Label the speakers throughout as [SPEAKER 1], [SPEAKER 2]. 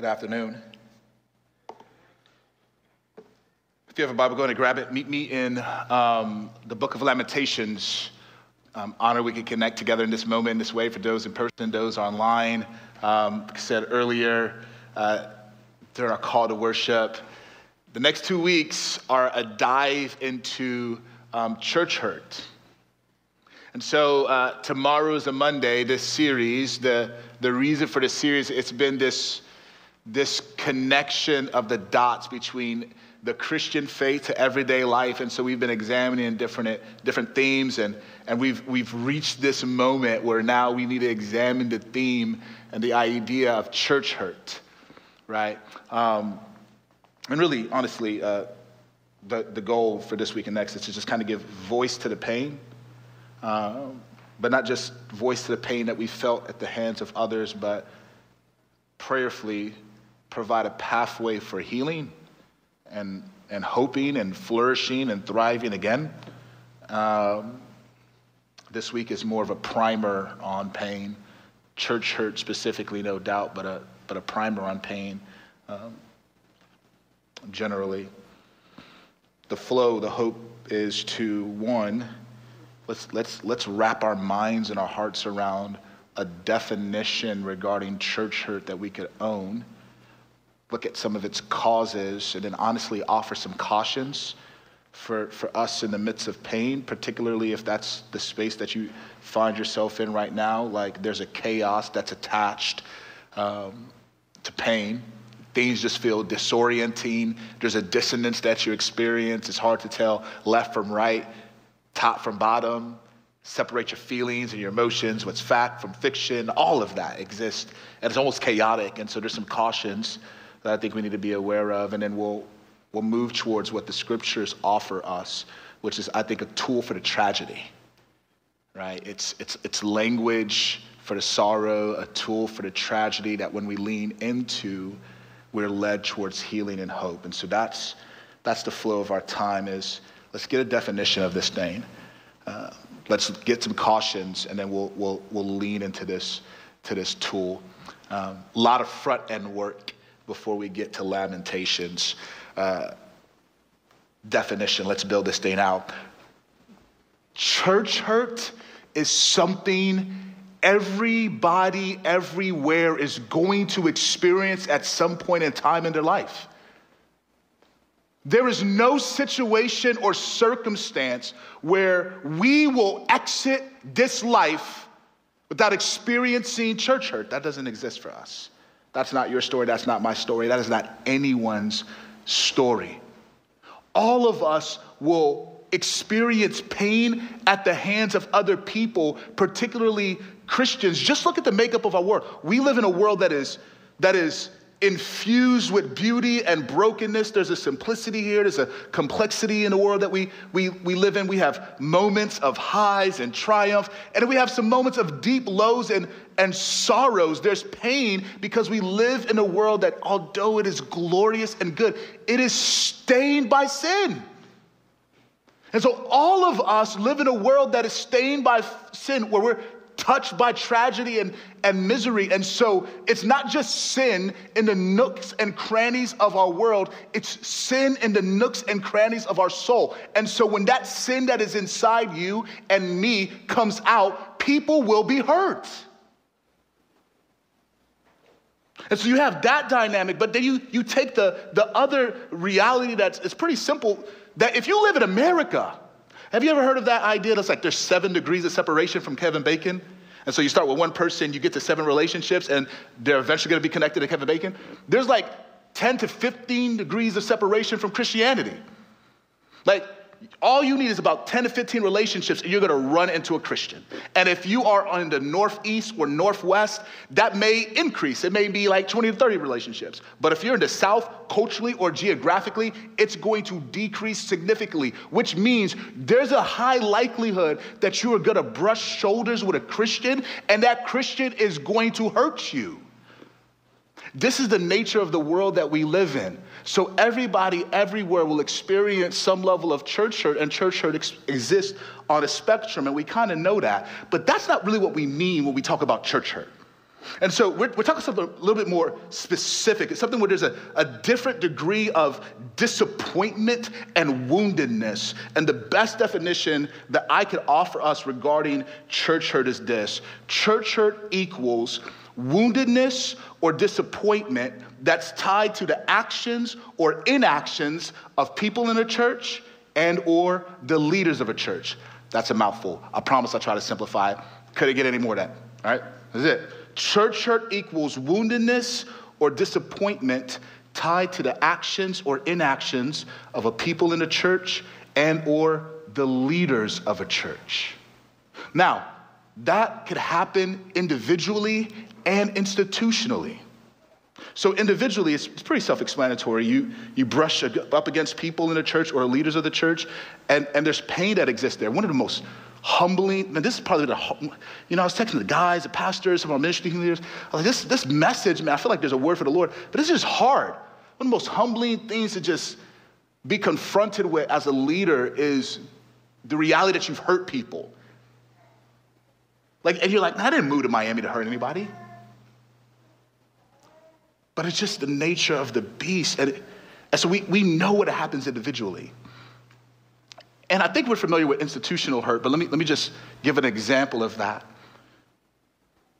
[SPEAKER 1] Good afternoon. If you have a Bible, go ahead and grab it. Meet me in um, the book of Lamentations. Um, honor we can connect together in this moment, in this way, for those in person, those online. Um, like I said earlier, uh, during our call to worship, the next two weeks are a dive into um, church hurt. And so uh, tomorrow is a Monday, this series, the, the reason for the series, it's been this this connection of the dots between the Christian faith to everyday life. And so we've been examining different, different themes, and, and we've, we've reached this moment where now we need to examine the theme and the idea of church hurt, right? Um, and really, honestly, uh, the, the goal for this week and next is to just kind of give voice to the pain, uh, but not just voice to the pain that we felt at the hands of others, but prayerfully provide a pathway for healing and, and hoping and flourishing and thriving again. Um, this week is more of a primer on pain, church hurt specifically, no doubt, but a, but a primer on pain um, generally. The flow, the hope is to one, let's, let's, let's wrap our minds and our hearts around a definition regarding church hurt that we could own look at some of its causes, and then honestly offer some cautions for, for us in the midst of pain, particularly if that's the space that you find yourself in right now. Like there's a chaos that's attached um, to pain. Things just feel disorienting. There's a dissonance that you experience. It's hard to tell left from right, top from bottom, separate your feelings and your emotions, what's fact from fiction. All of that exists. And it's almost chaotic. And so there's some cautions that I think we need to be aware of, and then we'll, we'll move towards what the scriptures offer us, which is, I think, a tool for the tragedy, right? It's, it's, it's language for the sorrow, a tool for the tragedy that when we lean into, we're led towards healing and hope. And so that's, that's the flow of our time is let's get a definition of this thing. Uh, let's get some cautions, and then we'll, we'll, we'll lean into this, to this tool. A um, lot of front end work before we get to Lamentations. Uh, definition, let's build this thing out. Church hurt is something everybody everywhere is going to experience at some point in time in their life. There is no situation or circumstance where we will exit this life without experiencing church hurt. That doesn't exist for us. That's not your story. That's not my story. That is not anyone's story. All of us will experience pain at the hands of other people, particularly Christians. Just look at the makeup of our world. We live in a world that is, that is infused with beauty and brokenness. There's a simplicity here, there's a complexity in the world that we, we, we live in. We have moments of highs and triumph, and we have some moments of deep lows and, and sorrows. There's pain because we live in a world that, although it is glorious and good, it is stained by sin. And so, all of us live in a world that is stained by sin, where we're touched by tragedy and, and misery. And so it's not just sin in the nooks and crannies of our world, it's sin in the nooks and crannies of our soul. And so when that sin that is inside you and me comes out, people will be hurt. And so you have that dynamic, but then you, you take the, the other reality that's it's pretty simple that if you live in America, have you ever heard of that idea that's like there's seven degrees of separation from Kevin Bacon? And so you start with one person, you get to seven relationships, and they're eventually to be connected to Kevin Bacon. There's like 10 to 15 degrees of separation from Christianity. Like, all you need is about 10 to 15 relationships and you're going to run into a Christian. And if you are in the northeast or northwest, that may increase. It may be like 20 to 30 relationships. But if you're in the south, culturally or geographically, it's going to decrease significantly, which means there's a high likelihood that you are going to brush shoulders with a Christian and that Christian is going to hurt you. This is the nature of the world that we live in. So everybody everywhere will experience some level of church hurt, and church hurt ex- exists on a spectrum, and we kind of know that. But that's not really what we mean when we talk about church hurt. And so we're, we're talking something a little bit more specific. It's something where there's a, a different degree of disappointment and woundedness. And the best definition that I could offer us regarding church hurt is this church hurt equals woundedness or disappointment that's tied to the actions or inactions of people in a church and or the leaders of a church. That's a mouthful. I promise I'll try to simplify it. Couldn't get any more of that. All right? That's it. Church hurt equals woundedness or disappointment tied to the actions or inactions of a people in a church and or the leaders of a church. Now, that could happen individually and institutionally. So individually, it's, it's pretty self-explanatory. You, you brush up against people in the church or leaders of the church, and, and there's pain that exists there. One of the most humbling, and this is probably the, you know, I was texting the guys, the pastors, some of our ministry leaders. I was like, this, this message, man, I feel like there's a word for the Lord, but this is hard. One of the most humbling things to just be confronted with as a leader is the reality that you've hurt people. Like, and you're like, I didn't move to Miami to hurt anybody. But it's just the nature of the beast. And, and so we, we know what happens individually. And I think we're familiar with institutional hurt, but let me, let me just give an example of that.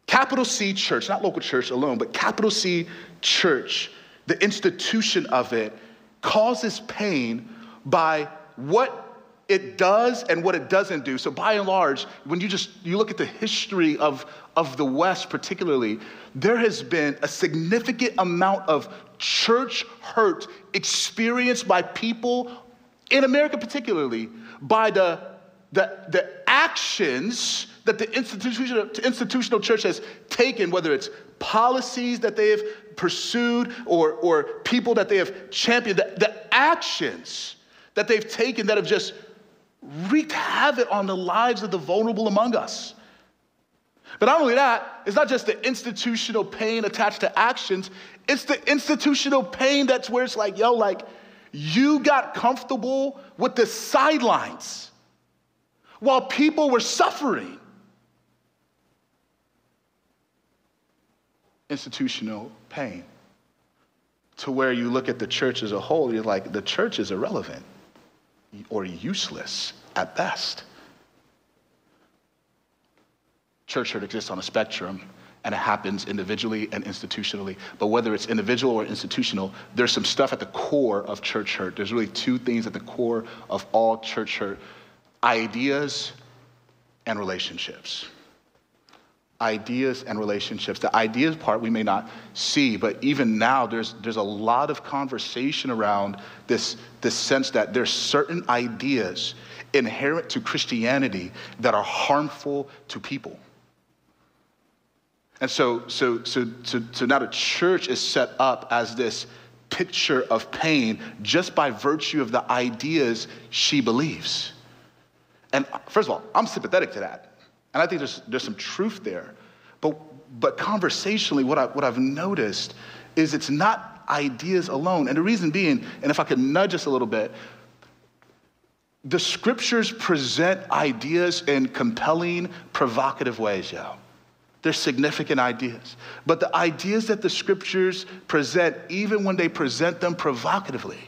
[SPEAKER 1] Capital C Church, not local church alone, but capital C Church, the institution of it causes pain by what it does and what it doesn't do. So by and large, when you just you look at the history of, of the West particularly, there has been a significant amount of church hurt experienced by people in America particularly by the, the, the actions that the institutional, institutional church has taken, whether it's policies that they have pursued or, or people that they have championed, the, the actions that they've taken that have just wreaked havoc on the lives of the vulnerable among us. But not only that, it's not just the institutional pain attached to actions, it's the institutional pain that's where it's like, yo, like, you got comfortable with the sidelines while people were suffering. Institutional pain. To where you look at the church as a whole, you're like, the church is irrelevant or useless at best. Church hurt exists on a spectrum and it happens individually and institutionally. But whether it's individual or institutional, there's some stuff at the core of church hurt. There's really two things at the core of all church hurt ideas and relationships. Ideas and relationships. The ideas part we may not see, but even now there's, there's a lot of conversation around this, this sense that there's certain ideas inherent to Christianity that are harmful to people. And so, so, so, so, so now the church is set up as this picture of pain just by virtue of the ideas she believes. And first of all, I'm sympathetic to that. And I think there's, there's some truth there. But, but conversationally, what, I, what I've noticed is it's not ideas alone. And the reason being, and if I could nudge us a little bit, the scriptures present ideas in compelling, provocative ways, yo. They're significant ideas. But the ideas that the scriptures present, even when they present them provocatively,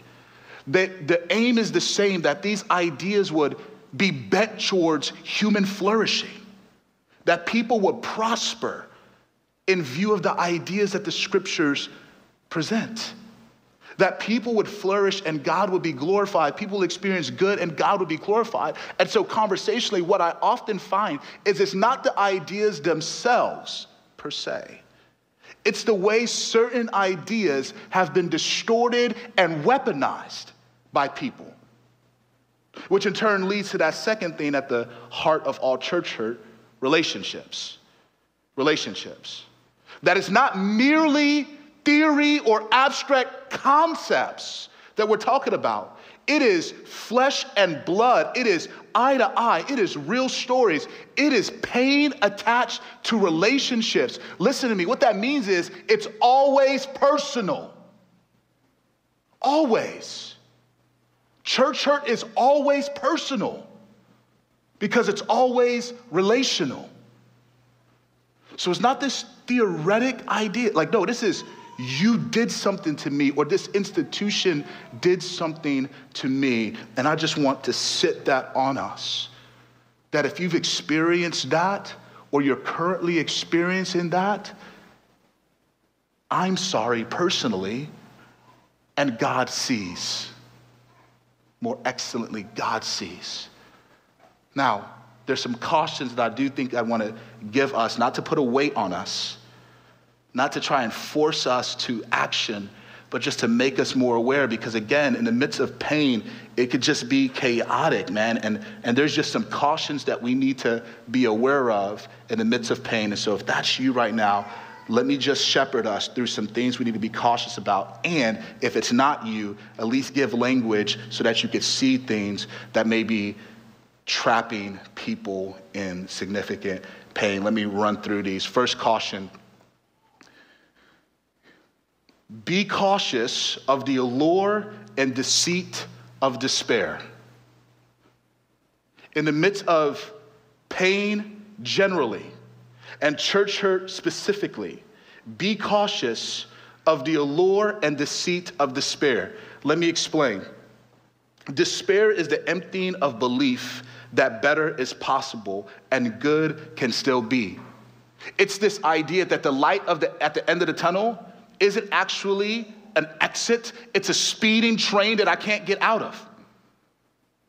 [SPEAKER 1] they, the aim is the same that these ideas would be bent towards human flourishing, that people would prosper in view of the ideas that the scriptures present that people would flourish and God would be glorified. People would experience good and God would be glorified. And so, conversationally, what I often find is it's not the ideas themselves per se, it's the way certain ideas have been distorted and weaponized by people. Which in turn leads to that second thing at the heart of all church hurt relationships. Relationships. That is not merely theory or abstract concepts that we're talking about. It is flesh and blood. It is eye to eye. It is real stories. It is pain attached to relationships. Listen to me. What that means is it's always personal. Always. Church hurt is always personal because it's always relational. So it's not this theoretic idea. Like, no, this is you did something to me, or this institution did something to me. And I just want to sit that on us. That if you've experienced that, or you're currently experiencing that, I'm sorry personally, and God sees. More excellently, God sees. Now, there's some cautions that I do think I want to give us, not to put a weight on us, not to try and force us to action, but just to make us more aware. Because again, in the midst of pain, it could just be chaotic, man. And, and there's just some cautions that we need to be aware of in the midst of pain. And so if that's you right now, let me just shepherd us through some things we need to be cautious about. And if it's not you, at least give language so that you could see things that may be trapping people in significant pain. Let me run through these. First caution be cautious of the allure and deceit of despair. In the midst of pain generally, and church hurt specifically, be cautious of the allure and deceit of despair. Let me explain. Despair is the emptying of belief that better is possible and good can still be. It's this idea that the light of the, at the end of the tunnel isn't actually an exit, it's a speeding train that I can't get out of.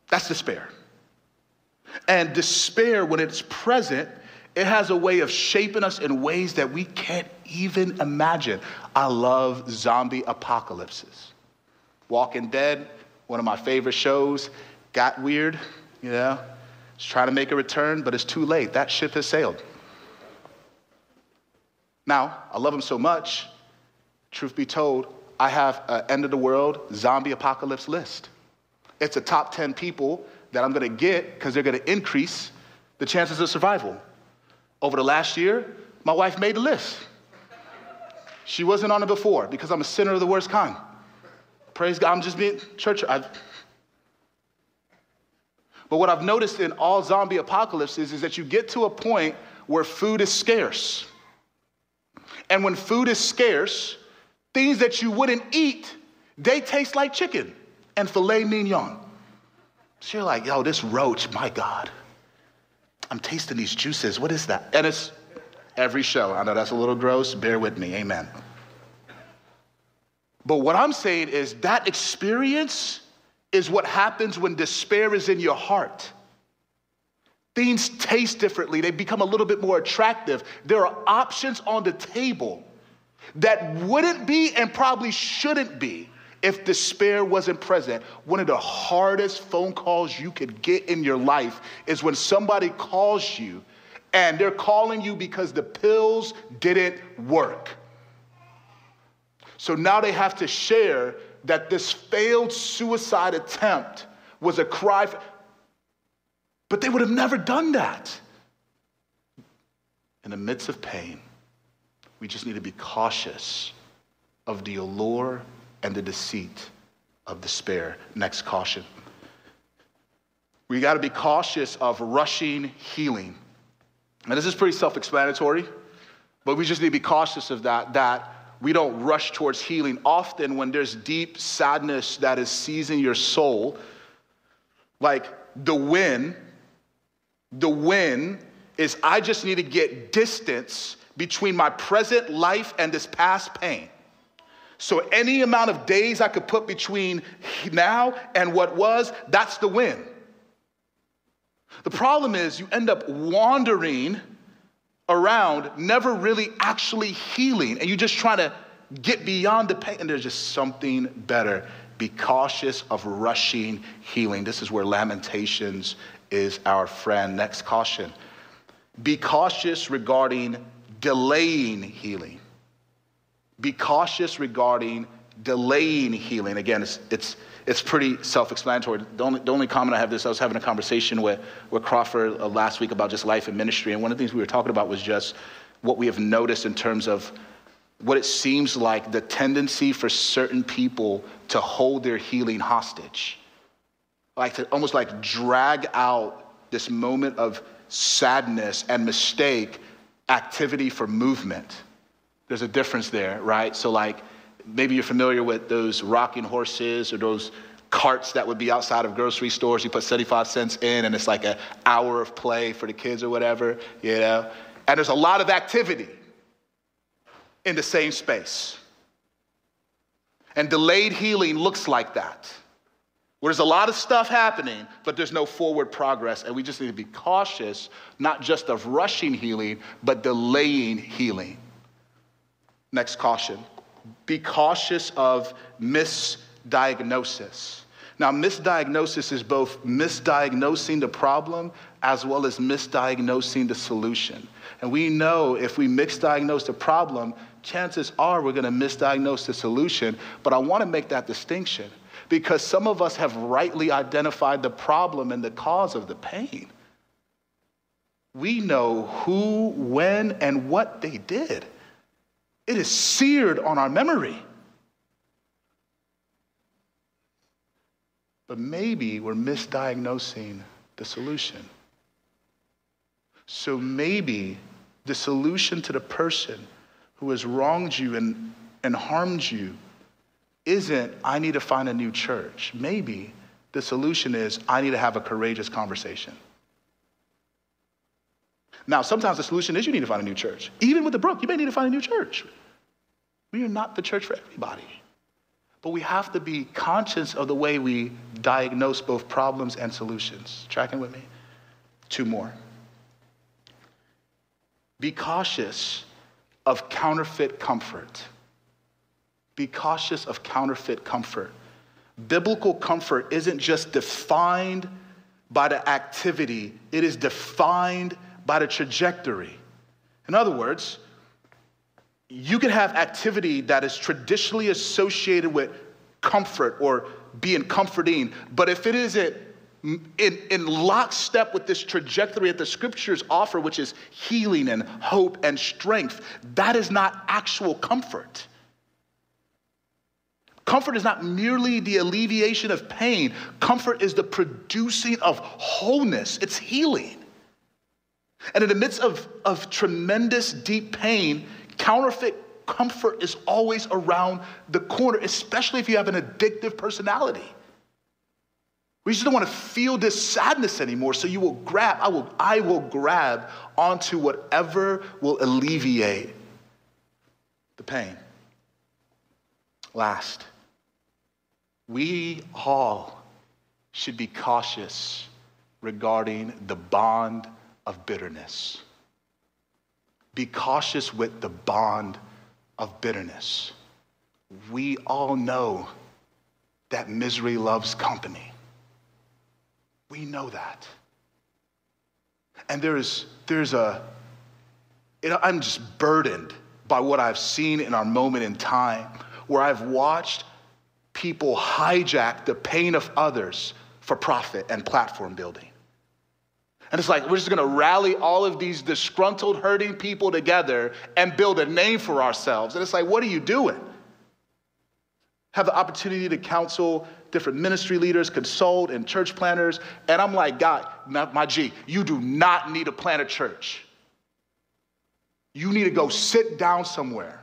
[SPEAKER 1] That's despair. And despair, when it's present, it has a way of shaping us in ways that we can't even imagine. I love zombie apocalypses. Walking Dead, one of my favorite shows, got weird, you know. It's trying to make a return, but it's too late. That ship has sailed. Now, I love him so much, truth be told, I have an end of the world zombie apocalypse list. It's a top 10 people that I'm gonna get because they're gonna increase the chances of survival. Over the last year, my wife made the list. She wasn't on it before because I'm a sinner of the worst kind. Praise God, I'm just being church. I've, but what I've noticed in all zombie apocalypses is that you get to a point where food is scarce. And when food is scarce, things that you wouldn't eat, they taste like chicken and filet mignon. So you're like, yo, this roach, my God. I'm tasting these juices. What is that? And it's every show. I know that's a little gross. Bear with me. Amen. But what I'm saying is that experience is what happens when despair is in your heart. Things taste differently, they become a little bit more attractive. There are options on the table that wouldn't be and probably shouldn't be if despair wasn't present, one of the hardest phone calls you could get in your life is when somebody calls you and they're calling you because the pills didn't work. So now they have to share that this failed suicide attempt was a cry for, but they would have never done that. In the midst of pain, we just need to be cautious of the allure and the deceit of despair. Next caution. We got to be cautious of rushing healing. And this is pretty self explanatory, but we just need to be cautious of that, that we don't rush towards healing. Often, when there's deep sadness that is seizing your soul, like the win, the win is I just need to get distance between my present life and this past pain. So, any amount of days I could put between now and what was, that's the win. The problem is you end up wandering around, never really actually healing, and you're just trying to get beyond the pain, and there's just something better. Be cautious of rushing healing. This is where Lamentations is our friend. Next caution. Be cautious regarding delaying healing. Be cautious regarding delaying healing. Again, it's, it's, it's pretty self explanatory. The only, the only comment I have this I was having a conversation with, with Crawford uh, last week about just life and ministry. And one of the things we were talking about was just what we have noticed in terms of what it seems like the tendency for certain people to hold their healing hostage. Like to almost like drag out this moment of sadness and mistake activity for movement. There's a difference there, right? So, like, maybe you're familiar with those rocking horses or those carts that would be outside of grocery stores. You put 75 cents in, and it's like an hour of play for the kids or whatever, you know? And there's a lot of activity in the same space. And delayed healing looks like that. Where there's a lot of stuff happening, but there's no forward progress. And we just need to be cautious, not just of rushing healing, but delaying healing. Next caution be cautious of misdiagnosis. Now, misdiagnosis is both misdiagnosing the problem as well as misdiagnosing the solution. And we know if we misdiagnose the problem, chances are we're going to misdiagnose the solution. But I want to make that distinction because some of us have rightly identified the problem and the cause of the pain. We know who, when, and what they did. It is seared on our memory. But maybe we're misdiagnosing the solution. So maybe the solution to the person who has wronged you and, and harmed you isn't, I need to find a new church. Maybe the solution is, I need to have a courageous conversation. Now, sometimes the solution is you need to find a new church. Even with the brook, you may need to find a new church. We are not the church for everybody. But we have to be conscious of the way we diagnose both problems and solutions. Tracking with me? Two more. Be cautious of counterfeit comfort. Be cautious of counterfeit comfort. Biblical comfort isn't just defined by the activity, it is defined by the trajectory. In other words, you can have activity that is traditionally associated with comfort or being comforting, but if it isn't in, in lockstep with this trajectory that the scriptures offer, which is healing and hope and strength, that is not actual comfort. Comfort is not merely the alleviation of pain, comfort is the producing of wholeness, it's healing. And in the midst of, of tremendous deep pain, counterfeit comfort is always around the corner, especially if you have an addictive personality. We just don't want to feel this sadness anymore. So you will grab, I will, I will grab onto whatever will alleviate the pain. Last, we all should be cautious regarding the bond of bitterness. Be cautious with the bond of bitterness. We all know that misery loves company. We know that. And there's, there's a, know, I'm just burdened by what I've seen in our moment in time where I've watched people hijack the pain of others for profit and platform building. And it's like, we're just gonna rally all of these disgruntled, hurting people together and build a name for ourselves. And it's like, what are you doing? Have the opportunity to counsel different ministry leaders, consult, and church planners. And I'm like, God, my G, you do not need to plant a church. You need to go sit down somewhere.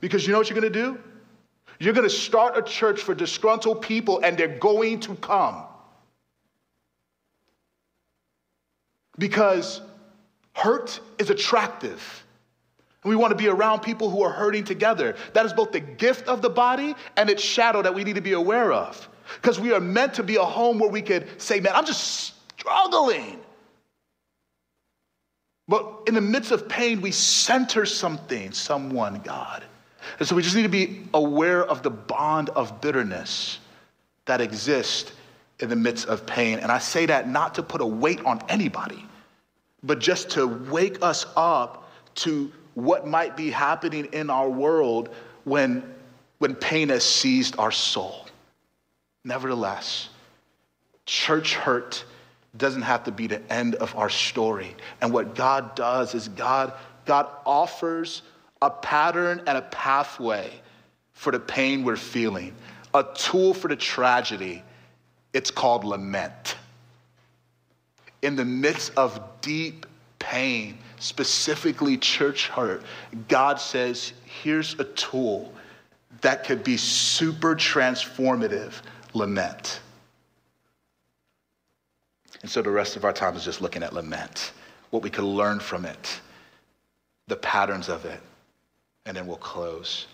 [SPEAKER 1] Because you know what you're gonna do? You're gonna start a church for disgruntled people, and they're going to come. Because hurt is attractive. And We want to be around people who are hurting together. That is both the gift of the body and its shadow that we need to be aware of. Because we are meant to be a home where we could say, man, I'm just struggling. But in the midst of pain, we center something, someone, God. And so we just need to be aware of the bond of bitterness that exists in the midst of pain. And I say that not to put a weight on anybody, but just to wake us up to what might be happening in our world when, when pain has seized our soul. Nevertheless, church hurt doesn't have to be the end of our story. And what God does is God, God offers a pattern and a pathway for the pain we're feeling, a tool for the tragedy. It's called lament. In the midst of deep pain, specifically church hurt, God says, here's a tool that could be super transformative lament. And so the rest of our time is just looking at lament, what we could learn from it, the patterns of it, and then we'll close.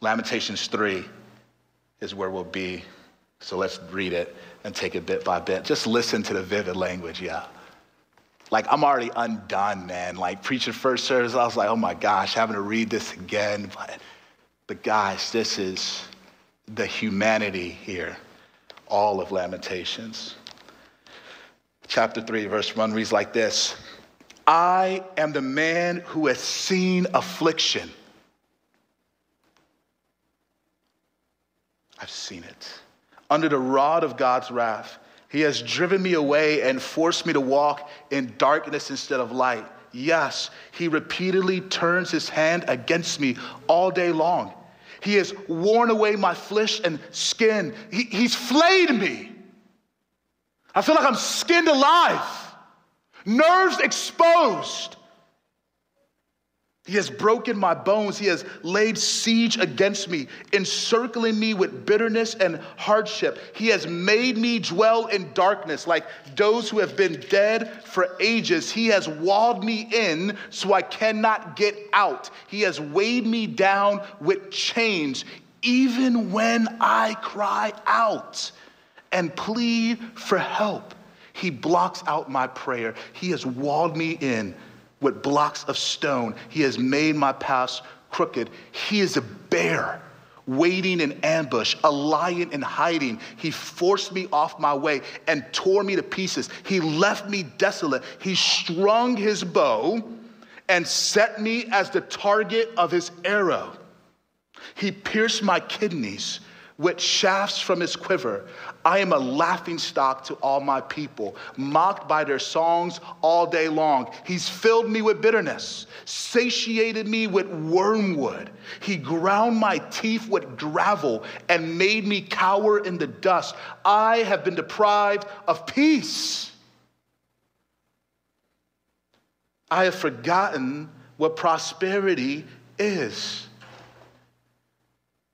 [SPEAKER 1] Lamentations 3 is where we'll be. So let's read it and take it bit by bit. Just listen to the vivid language, yeah. Like, I'm already undone, man. Like, preaching first service, I was like, oh my gosh, having to read this again. But, but guys, this is the humanity here, all of Lamentations. Chapter 3, verse 1 reads like this I am the man who has seen affliction. I've seen it. Under the rod of God's wrath, He has driven me away and forced me to walk in darkness instead of light. Yes, He repeatedly turns His hand against me all day long. He has worn away my flesh and skin. He, he's flayed me. I feel like I'm skinned alive, nerves exposed. He has broken my bones. He has laid siege against me, encircling me with bitterness and hardship. He has made me dwell in darkness like those who have been dead for ages. He has walled me in so I cannot get out. He has weighed me down with chains, even when I cry out and plead for help. He blocks out my prayer. He has walled me in with blocks of stone. He has made my paths crooked. He is a bear waiting in ambush, a lion in hiding. He forced me off my way and tore me to pieces. He left me desolate. He strung his bow and set me as the target of his arrow. He pierced my kidneys with shafts from his quiver. I am a laughing stock to all my people, mocked by their songs all day long. He's filled me with bitterness, satiated me with wormwood. He ground my teeth with gravel and made me cower in the dust. I have been deprived of peace. I have forgotten what prosperity is.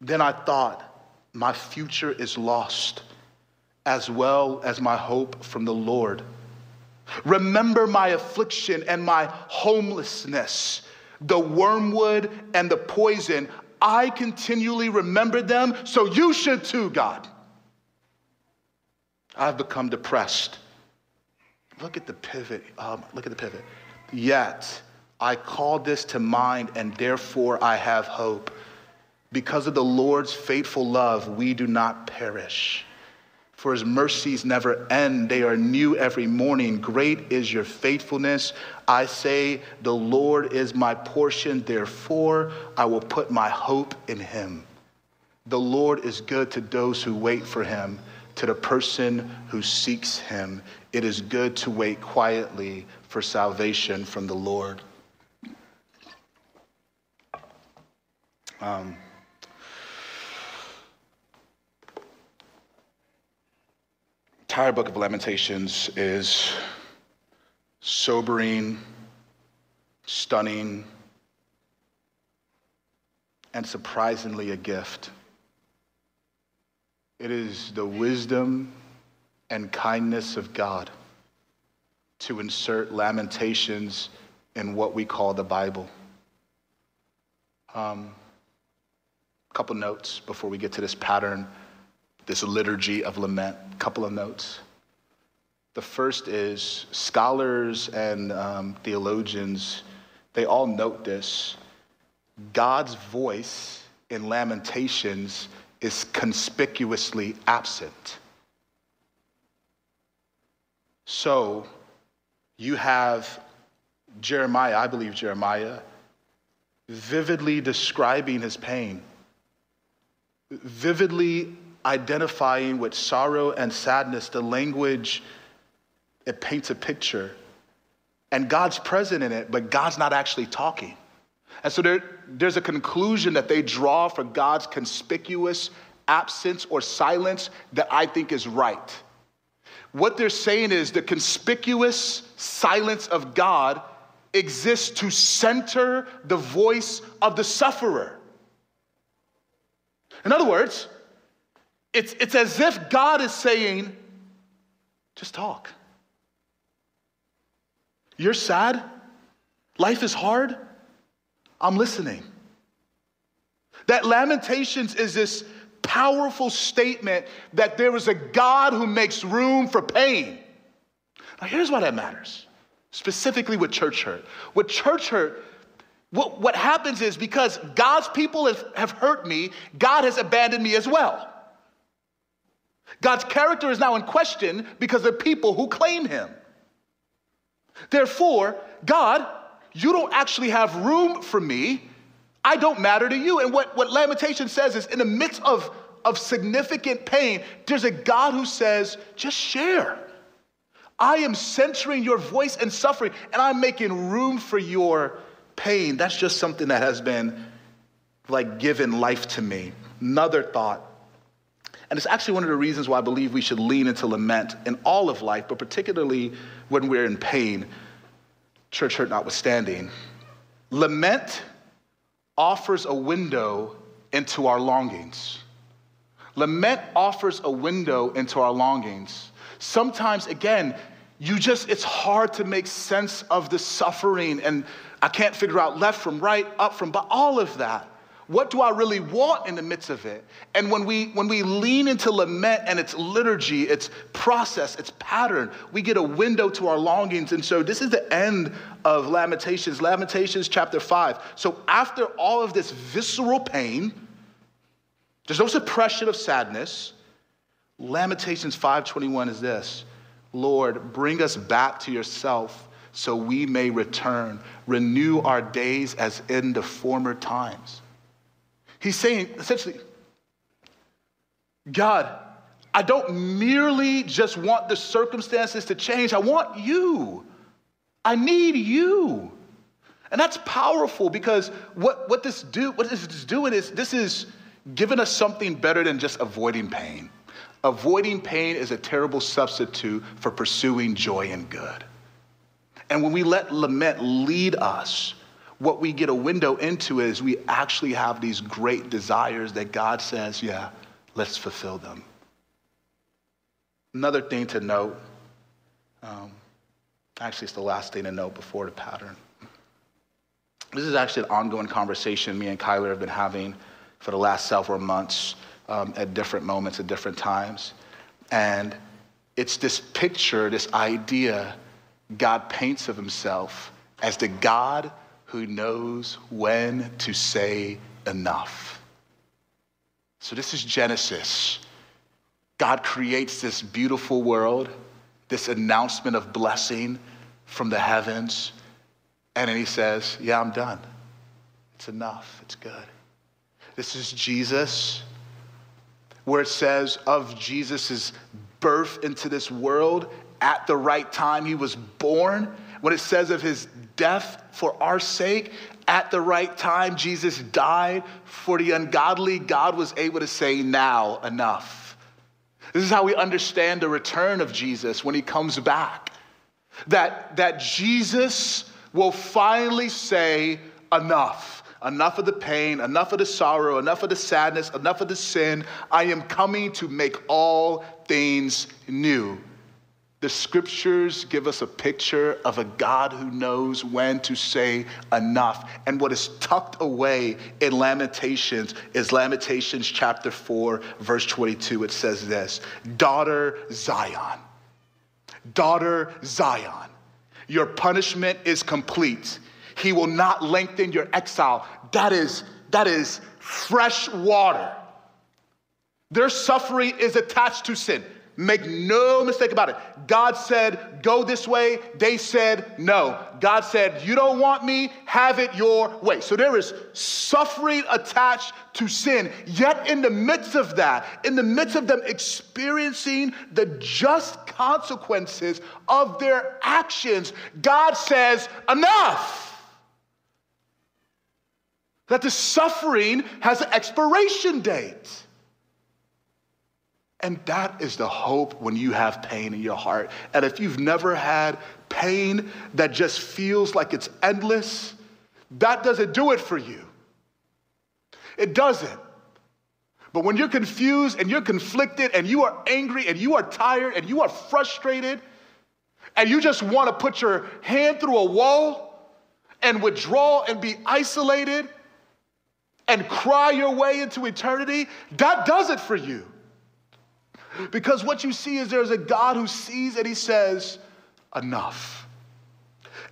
[SPEAKER 1] Then I thought, my future is lost, as well as my hope from the Lord. Remember my affliction and my homelessness, the wormwood and the poison. I continually remember them, so you should too, God. I've become depressed. Look at the pivot. Um, look at the pivot. Yet I call this to mind, and therefore I have hope. Because of the Lord's faithful love, we do not perish. For his mercies never end, they are new every morning. Great is your faithfulness. I say, The Lord is my portion, therefore I will put my hope in him. The Lord is good to those who wait for him, to the person who seeks him. It is good to wait quietly for salvation from the Lord. Um, entire book of Lamentations is sobering, stunning, and surprisingly a gift. It is the wisdom and kindness of God to insert lamentations in what we call the Bible. Um, a couple notes before we get to this pattern this liturgy of lament. Couple of notes. The first is scholars and um, theologians, they all note this. God's voice in Lamentations is conspicuously absent. So you have Jeremiah, I believe Jeremiah, vividly describing his pain, vividly identifying with sorrow and sadness, the language, it paints a picture. And God's present in it, but God's not actually talking. And so there, there's a conclusion that they draw for God's conspicuous absence or silence that I think is right. what they're saying is the conspicuous silence of God exists to center the voice of the sufferer. In other words, it's, it's as if God is saying, just talk. You're sad? Life is hard? I'm listening. That Lamentations is this powerful statement that there is a God who makes room for pain. Now, here's why that matters, specifically with church hurt. With church hurt, what, what happens is because God's people have, have hurt me, God has abandoned me as well. God's character is now in question because of people who claim him. Therefore, God, you don't actually have room for me. I don't matter to you. And what, what Lamentation says is in the midst of, of significant pain, there's a God who says, just share. I am centering your voice and suffering, and I'm making room for your pain. That's just something that has been like given life to me. Another thought. And it's actually one of the reasons why I believe we should lean into lament in all of life, but particularly when we're in pain, church hurt notwithstanding. Lament offers a window into our longings. Lament offers a window into our longings. Sometimes, again, you just, it's hard to make sense of the suffering, and I can't figure out left from right, up from, but all of that. What do I really want in the midst of it? And when we when we lean into lament and its liturgy, its process, its pattern, we get a window to our longings. And so this is the end of Lamentations, Lamentations chapter 5. So after all of this visceral pain, there's no suppression of sadness. Lamentations 5:21 is this. Lord, bring us back to yourself so we may return. Renew our days as in the former times. He's saying essentially, God, I don't merely just want the circumstances to change, I want you. I need you. And that's powerful because what, what this do what this is doing is this is giving us something better than just avoiding pain. Avoiding pain is a terrible substitute for pursuing joy and good. And when we let lament lead us, what we get a window into is we actually have these great desires that God says, yeah, let's fulfill them. Another thing to note, um, actually, it's the last thing to note before the pattern. This is actually an ongoing conversation me and Kyler have been having for the last several months um, at different moments, at different times. And it's this picture, this idea God paints of himself as the God who knows when to say enough. So, this is Genesis. God creates this beautiful world, this announcement of blessing from the heavens. And then he says, Yeah, I'm done. It's enough. It's good. This is Jesus, where it says of Jesus' birth into this world at the right time, he was born. When it says of his death for our sake. At the right time, Jesus died for the ungodly. God was able to say, Now, enough. This is how we understand the return of Jesus when he comes back. That, that Jesus will finally say, Enough. Enough of the pain, enough of the sorrow, enough of the sadness, enough of the sin. I am coming to make all things new. The scriptures give us a picture of a God who knows when to say enough. And what is tucked away in Lamentations is Lamentations chapter 4, verse 22. It says this Daughter Zion, daughter Zion, your punishment is complete. He will not lengthen your exile. That is, that is fresh water. Their suffering is attached to sin. Make no mistake about it. God said, go this way. They said, no. God said, you don't want me, have it your way. So there is suffering attached to sin. Yet, in the midst of that, in the midst of them experiencing the just consequences of their actions, God says, enough. That the suffering has an expiration date. And that is the hope when you have pain in your heart. And if you've never had pain that just feels like it's endless, that doesn't do it for you. It doesn't. But when you're confused and you're conflicted and you are angry and you are tired and you are frustrated and you just want to put your hand through a wall and withdraw and be isolated and cry your way into eternity, that does it for you. Because what you see is there's a God who sees and he says, enough.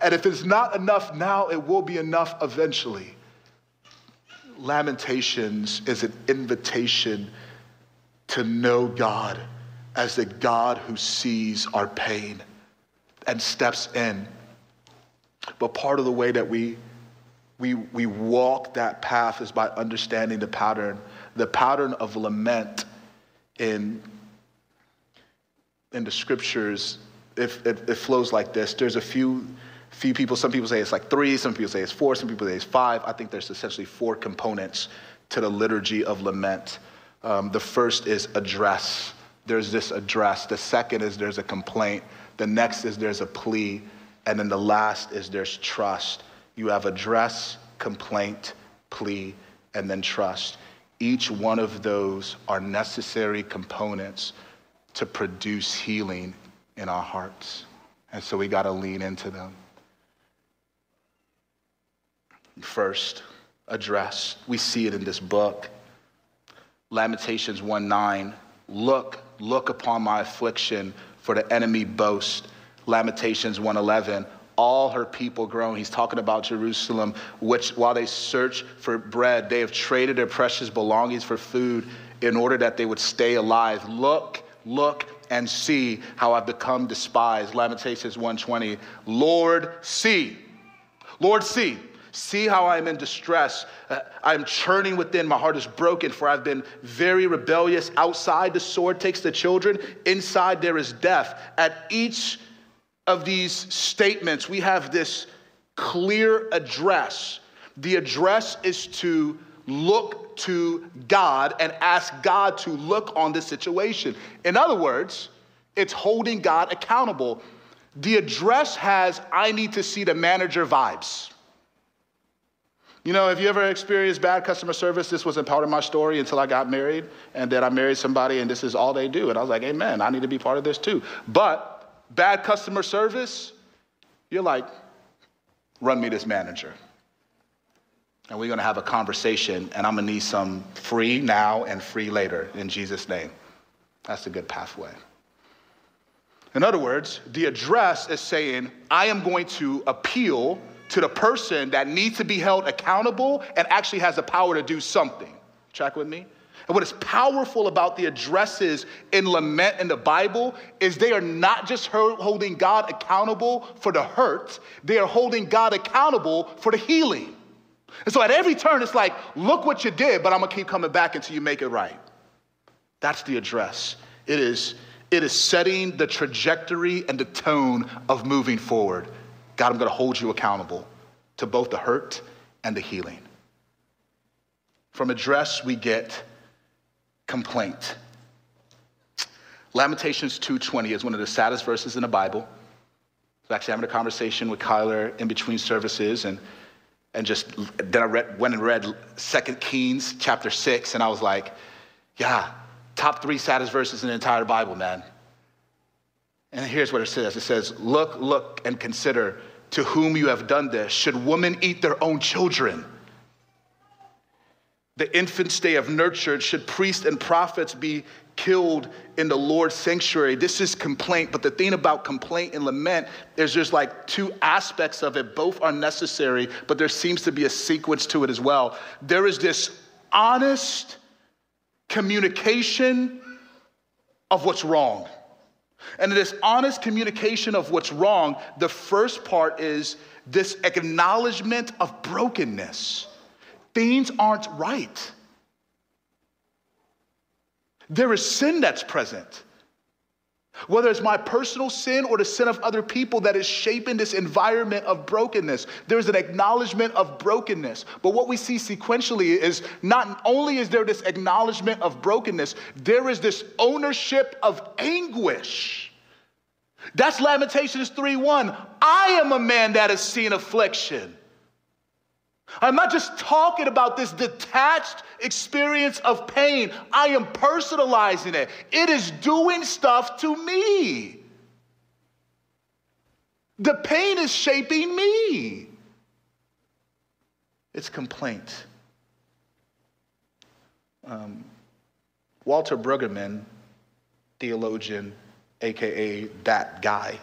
[SPEAKER 1] And if it's not enough now, it will be enough eventually. Lamentations is an invitation to know God as the God who sees our pain and steps in. But part of the way that we, we, we walk that path is by understanding the pattern. The pattern of lament in in the scriptures, if it, it, flows like this, there's a few few people. Some people say it's like three. Some people say it's four. Some people say it's five. I think there's essentially four components to the liturgy of lament. Um, the first is address. There's this address. The second is there's a complaint. The next is there's a plea, and then the last is there's trust. You have address, complaint, plea, and then trust. Each one of those are necessary components to produce healing in our hearts. And so we got to lean into them. First, address. We see it in this book. Lamentations 1 9. Look, look upon my affliction, for the enemy boast. Lamentations 1:11 all her people groan. He's talking about Jerusalem, which while they search for bread, they have traded their precious belongings for food in order that they would stay alive. Look Look and see how I've become despised. Lamentations 120. Lord, see. Lord, see. See how I am in distress. Uh, I am churning within. My heart is broken, for I've been very rebellious. Outside, the sword takes the children. Inside, there is death. At each of these statements, we have this clear address. The address is to look to God and ask God to look on this situation. In other words, it's holding God accountable. The address has, I need to see the manager vibes. You know, have you ever experienced bad customer service? This wasn't part of my story until I got married, and then I married somebody, and this is all they do. And I was like, Amen, I need to be part of this too. But bad customer service, you're like, run me this manager and we're going to have a conversation, and I'm going to need some free now and free later in Jesus' name. That's a good pathway. In other words, the address is saying, I am going to appeal to the person that needs to be held accountable and actually has the power to do something. Track with me? And what is powerful about the addresses in lament in the Bible is they are not just holding God accountable for the hurt, they are holding God accountable for the healing. And so at every turn, it's like, look what you did, but I'm gonna keep coming back until you make it right. That's the address. It is, it is setting the trajectory and the tone of moving forward. God, I'm gonna hold you accountable to both the hurt and the healing. From address, we get complaint. Lamentations 2:20 is one of the saddest verses in the Bible. Was actually having a conversation with Kyler in between services, and and just then I read, went and read Second Kings chapter six, and I was like, yeah, top three saddest verses in the entire Bible, man. And here's what it says: It says, "Look, look, and consider to whom you have done this. Should women eat their own children?" The infants they have nurtured, should priests and prophets be killed in the Lord's sanctuary. This is complaint, but the thing about complaint and lament is there's like two aspects of it. Both are necessary, but there seems to be a sequence to it as well. There is this honest communication of what's wrong. And in this honest communication of what's wrong, the first part is this acknowledgement of brokenness. Things aren't right. There is sin that's present. Whether it's my personal sin or the sin of other people that is shaping this environment of brokenness, there's an acknowledgement of brokenness. But what we see sequentially is not only is there this acknowledgement of brokenness, there is this ownership of anguish. That's Lamentations 3:1. I am a man that has seen affliction. I'm not just talking about this detached experience of pain. I am personalizing it. It is doing stuff to me. The pain is shaping me. It's complaint. Um, Walter Brueggemann, theologian, aka that guy,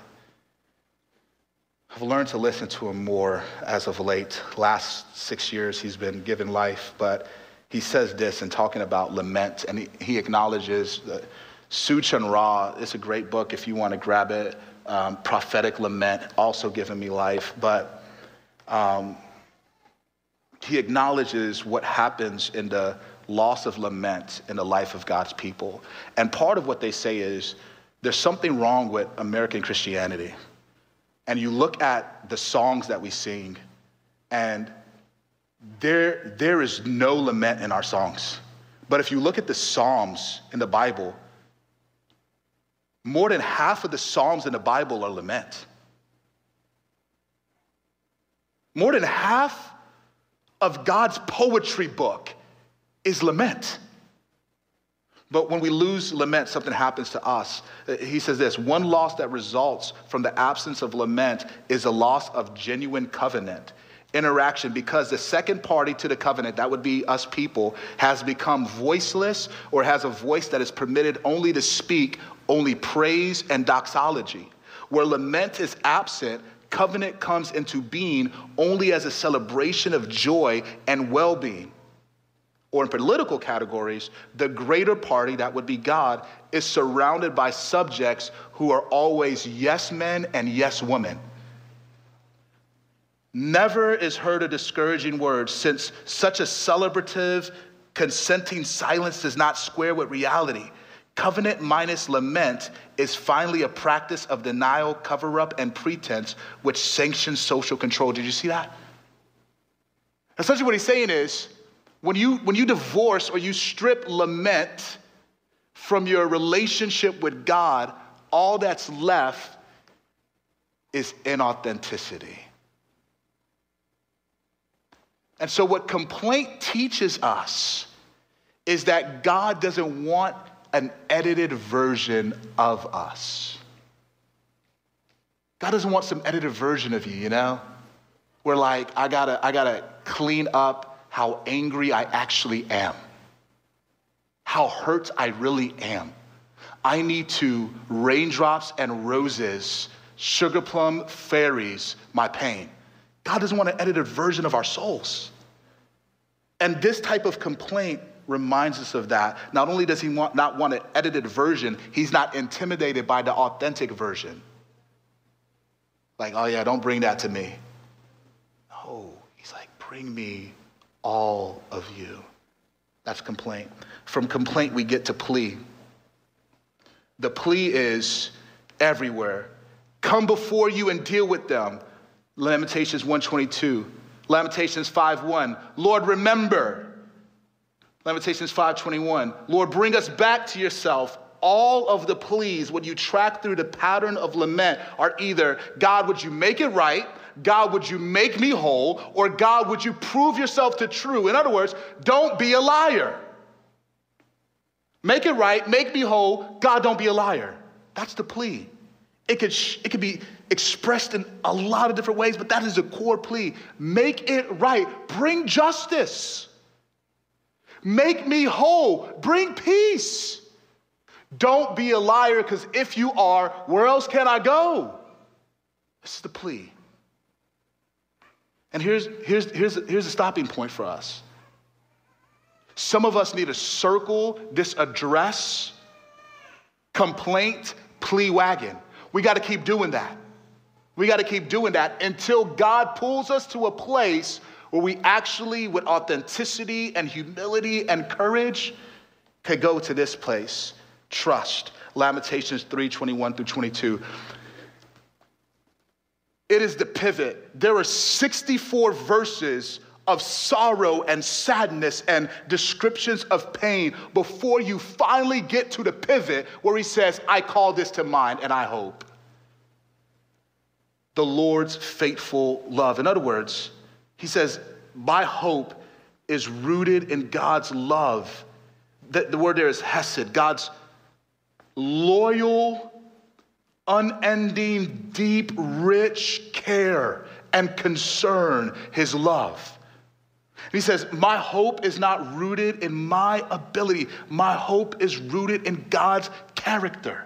[SPEAKER 1] I've learned to listen to him more as of late. Last six years, he's been given life, but he says this in talking about lament, and he, he acknowledges that Soong-Chan Rah is a great book if you want to grab it. Um, prophetic lament, also given me life, but um, he acknowledges what happens in the loss of lament in the life of God's people. And part of what they say is there's something wrong with American Christianity and you look at the songs that we sing, and there, there is no lament in our songs. But if you look at the Psalms in the Bible, more than half of the Psalms in the Bible are lament. More than half of God's poetry book is lament. But when we lose lament, something happens to us. Uh, he says this one loss that results from the absence of lament is a loss of genuine covenant interaction because the second party to the covenant, that would be us people, has become voiceless or has a voice that is permitted only to speak only praise and doxology. Where lament is absent, covenant comes into being only as a celebration of joy and well being or in political categories, the greater party, that would be God, is surrounded by subjects who are always yes men and yes women. Never is heard a discouraging word, since such a celebrative, consenting silence does not square with reality. Covenant minus lament is finally a practice of denial, cover up, and pretense, which sanctions social control. Did you see that? Essentially, what he's saying is, when you, when you divorce or you strip lament from your relationship with God, all that's left is inauthenticity. And so, what complaint teaches us is that God doesn't want an edited version of us. God doesn't want some edited version of you, you know? Where like, I gotta, I gotta clean up how angry I actually am, how hurt I really am. I need to raindrops and roses, sugar plum fairies, my pain. God doesn't want an edited version of our souls. And this type of complaint reminds us of that. Not only does he want, not want an edited version, he's not intimidated by the authentic version. Like, oh yeah, don't bring that to me. No, he's like, bring me all of you. That's complaint. From complaint, we get to plea. The plea is everywhere. Come before you and deal with them. Lamentations 122. Lamentations 5:1. Lord, remember. Lamentations 5:21. Lord, bring us back to yourself. All of the pleas, when you track through the pattern of lament, are either God, would you make it right? God, would you make me whole? Or God, would you prove yourself to true? In other words, don't be a liar. Make it right, make me whole. God, don't be a liar. That's the plea. It could, it could be expressed in a lot of different ways, but that is a core plea. Make it right. Bring justice. Make me whole. Bring peace. Don't be a liar, because if you are, where else can I go? This is the plea. And here's, here's, here's, here's a stopping point for us. Some of us need to circle this address, complaint, plea wagon. We got to keep doing that. We got to keep doing that until God pulls us to a place where we actually, with authenticity and humility and courage, can go to this place trust. Lamentations 3 21 through 22. It is the pivot. There are 64 verses of sorrow and sadness and descriptions of pain before you finally get to the pivot where he says, I call this to mind and I hope. The Lord's faithful love. In other words, he says, My hope is rooted in God's love. The, the word there is hesed, God's loyal, unending, deep, rich care and concern, his love. he says, My hope is not rooted in my ability. My hope is rooted in God's character.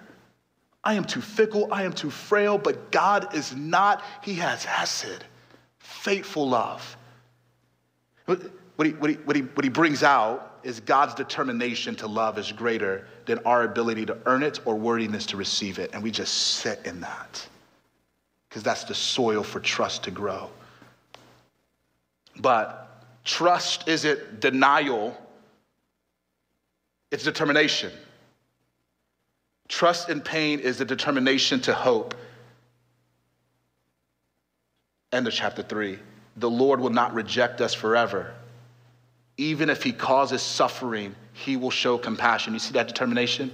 [SPEAKER 1] I am too fickle, I am too frail, but God is not. He has hesed, faithful love. What he, what, he, what, he, what he brings out is God's determination to love is greater than our ability to earn it or worthiness to receive it. And we just sit in that because that's the soil for trust to grow. But trust isn't denial, it's determination. Trust in pain is the determination to hope. End of chapter three. The Lord will not reject us forever. Even if he causes suffering, he will show compassion. You see that determination?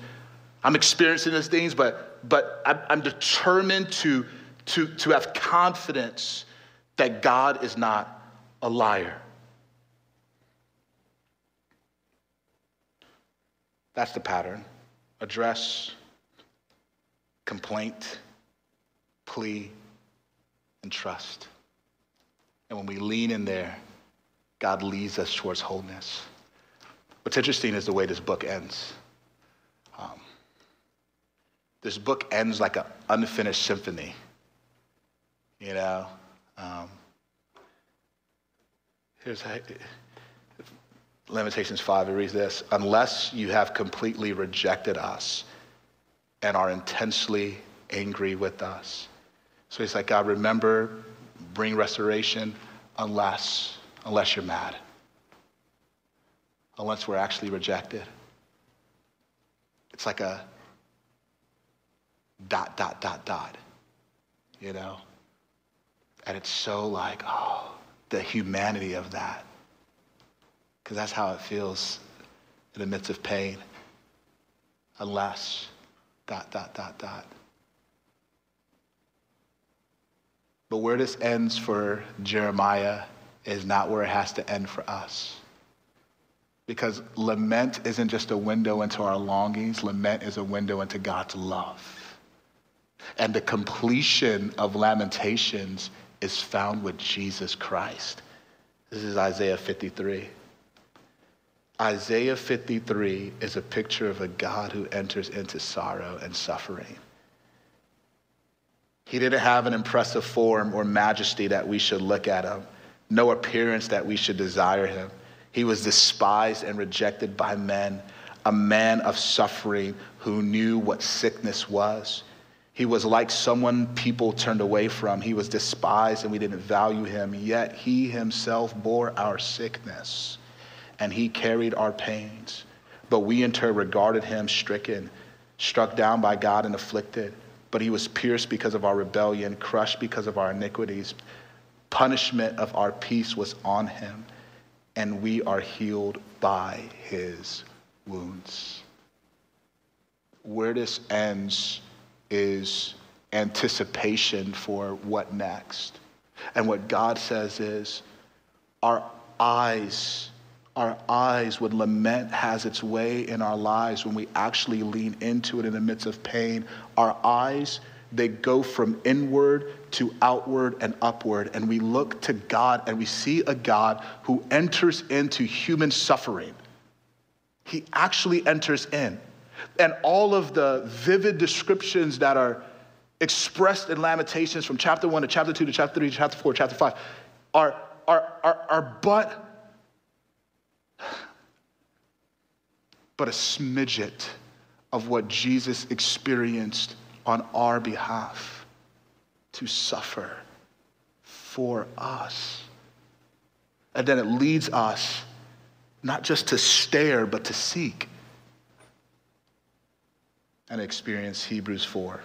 [SPEAKER 1] I'm experiencing these things, but, but I'm, I'm determined to, to, to have confidence that God is not a liar. That's the pattern. Address, complaint, plea, and trust. And when we lean in there, God leads us towards wholeness. What's interesting is the way this book ends. Um, this book ends like an unfinished symphony. You know, um, here's Lamentations 5, it reads this Unless you have completely rejected us and are intensely angry with us. So he's like, God, remember, bring restoration unless, unless you're mad unless we're actually rejected. It's like a dot, dot, dot, dot, you know? And it's so like, oh, the humanity of that. Because that's how it feels in the midst of pain. Unless, dot, dot, dot, dot. But where this ends for Jeremiah is not where it has to end for us. Because lament isn't just a window into our longings, lament is a window into God's love. And the completion of lamentations is found with Jesus Christ. This is Isaiah 53. Isaiah 53 is a picture of a God who enters into sorrow and suffering. He didn't have an impressive form or majesty that we should look at him, no appearance that we should desire him. He was despised and rejected by men, a man of suffering who knew what sickness was. He was like someone people turned away from. He was despised and we didn't value him, yet he himself bore our sickness and he carried our pains. But we in turn regarded him stricken, struck down by God and afflicted. But he was pierced because of our rebellion, crushed because of our iniquities. Punishment of our peace was on him and we are healed by his wounds. Where this ends is anticipation for what next. And what God says is, our eyes, our eyes, when lament has its way in our lives, when we actually lean into it in the midst of pain, our eyes they go from inward to outward and upward. And we look to God and we see a God who enters into human suffering. He actually enters in. And all of the vivid descriptions that are expressed in Lamentations from chapter 1 to chapter 2 to chapter 3 to chapter 4, chapter 5 are, are, are, are but, but a smidget of what Jesus experienced on our behalf to suffer for us. And then it leads us not just to stare, but to seek. and experience Hebrews 4.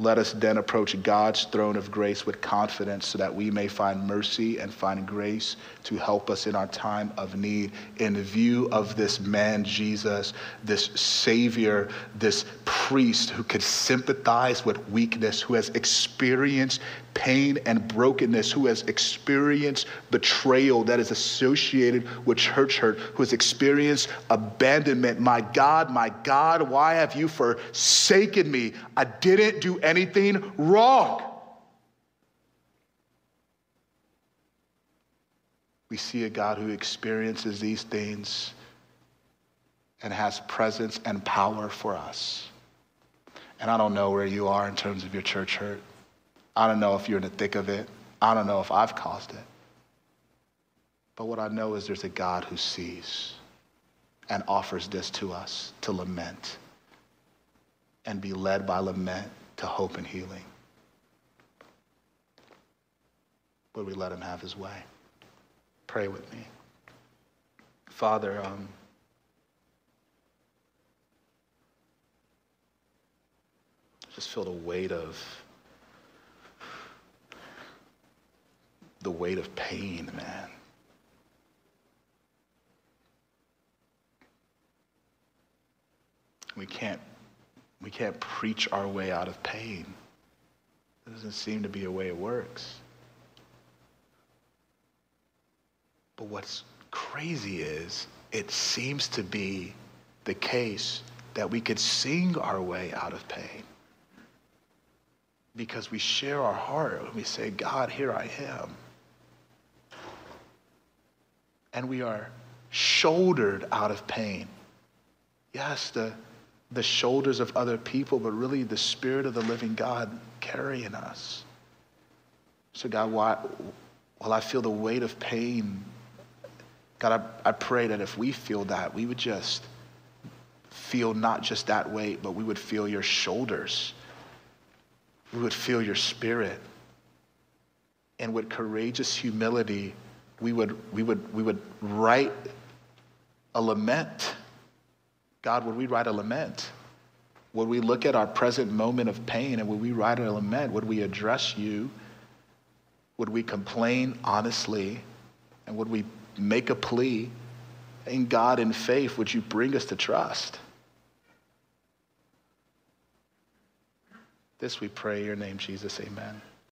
[SPEAKER 1] Let us then approach God's throne of grace with confidence so that we may find mercy and find grace to help us in our time of need. In view of this man, Jesus, this Savior, this priest who could sympathize with weakness, who has experienced pain and brokenness, who has experienced betrayal that is associated with church hurt, who has experienced abandonment. My God, my God, why have you forsaken me? I didn't do anything wrong. We see a God who experiences these things and has presence and power for us. And I don't know where you are in terms of your church hurt. I don't know if you're in the thick of it. I don't know if I've caused it. But what I know is there's a God who sees and offers this to us to lament and be led by lament to hope and healing. Would we let him have his way? Pray with me. Father, um, just feel the weight of the weight of pain, man. We can't we can't preach our way out of pain. It doesn't seem to be a way it works. But what's crazy is it seems to be the case that we could sing our way out of pain because we share our heart and we say, God, here I am. And we are shouldered out of pain. Yes, the, the shoulders of other people, but really the Spirit of the living God carrying us. So, God, while I feel the weight of pain, God, I, I pray that if we feel that, we would just feel not just that weight, but we would feel your shoulders we would feel your spirit. And with courageous humility, we would, we would, we would write a lament. God, would we write a lament? Would we look at our present moment of pain and would we write a lament? Would we address you? Would we complain honestly? And would we make a plea? In God, in faith, would you bring us to trust? This we pray, your name, Jesus. Amen.